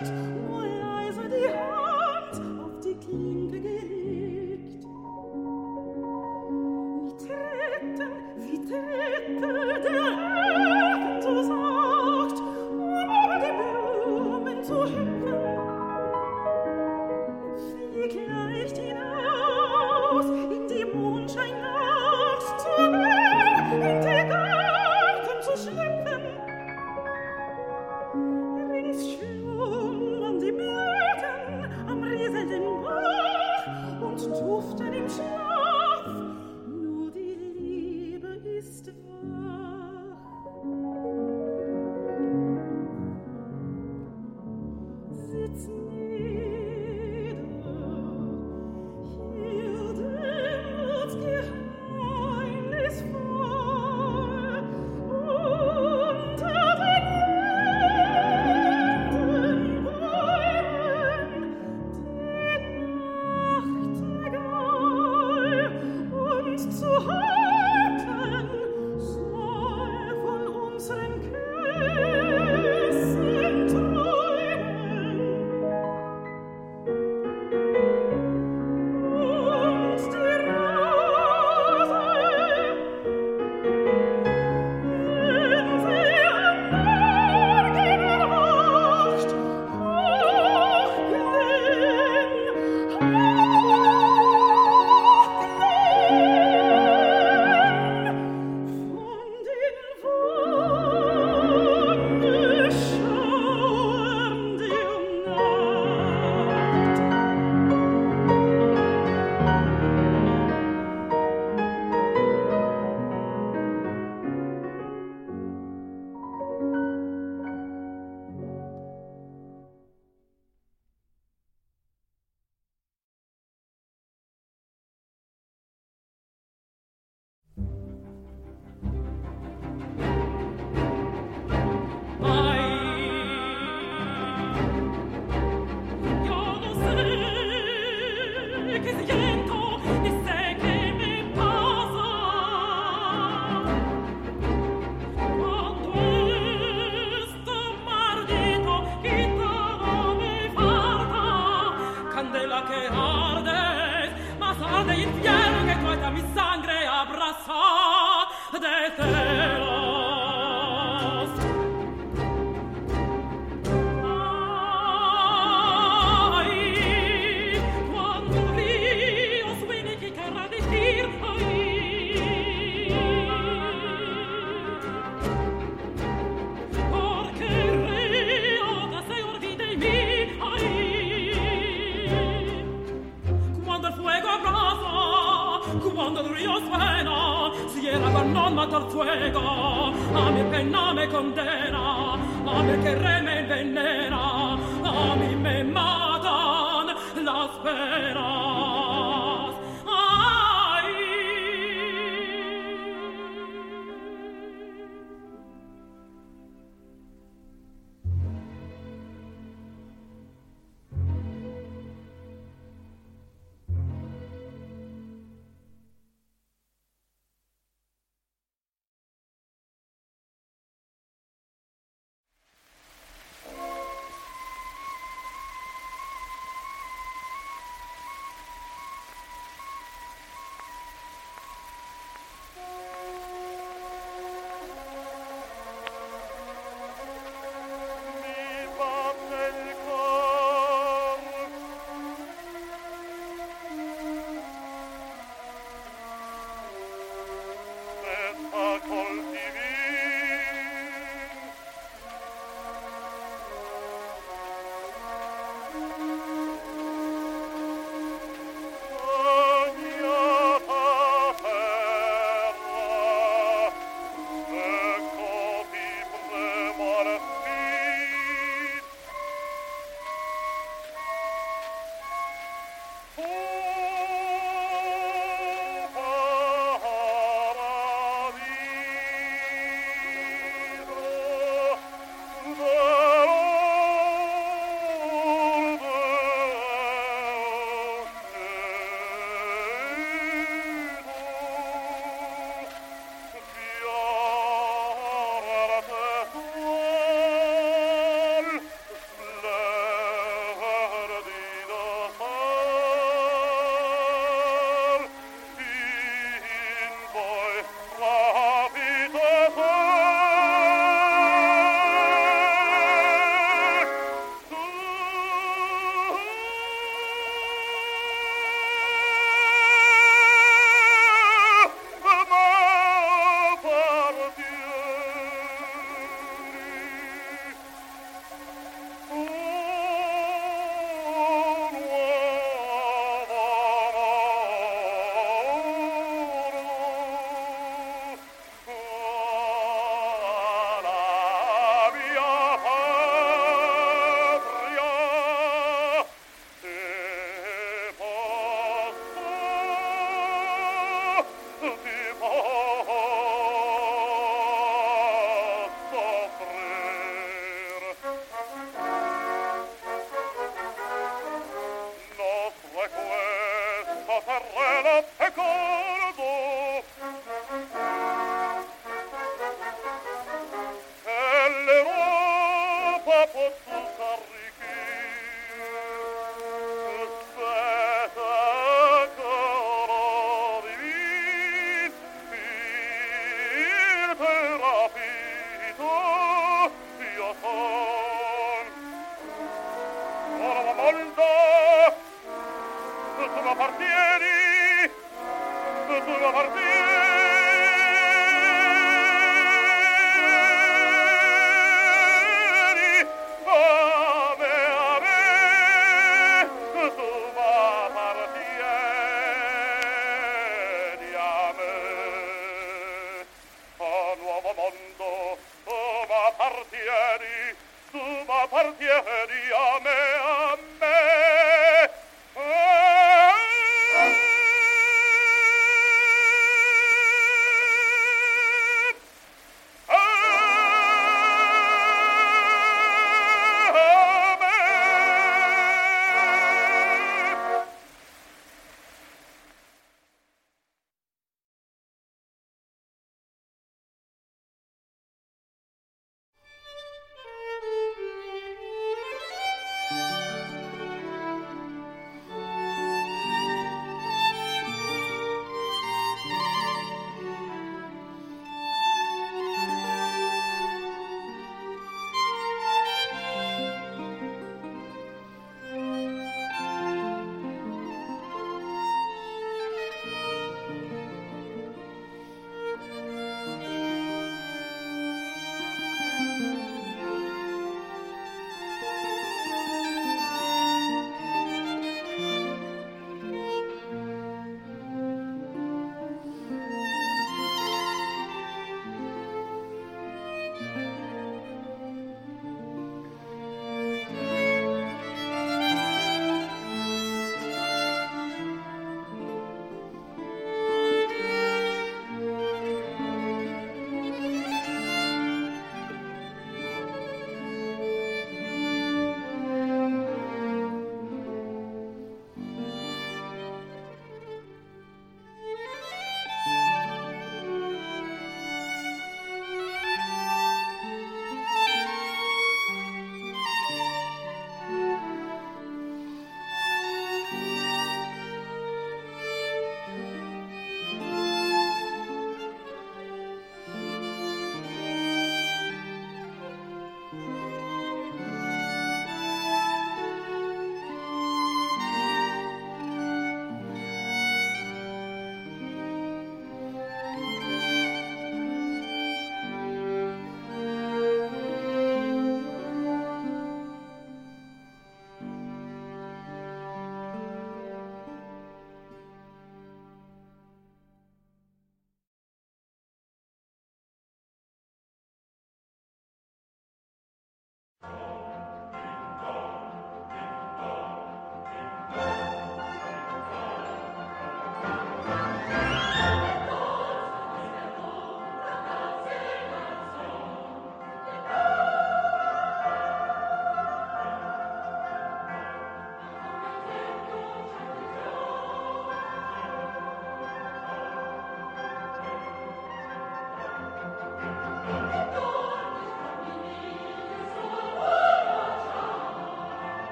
What?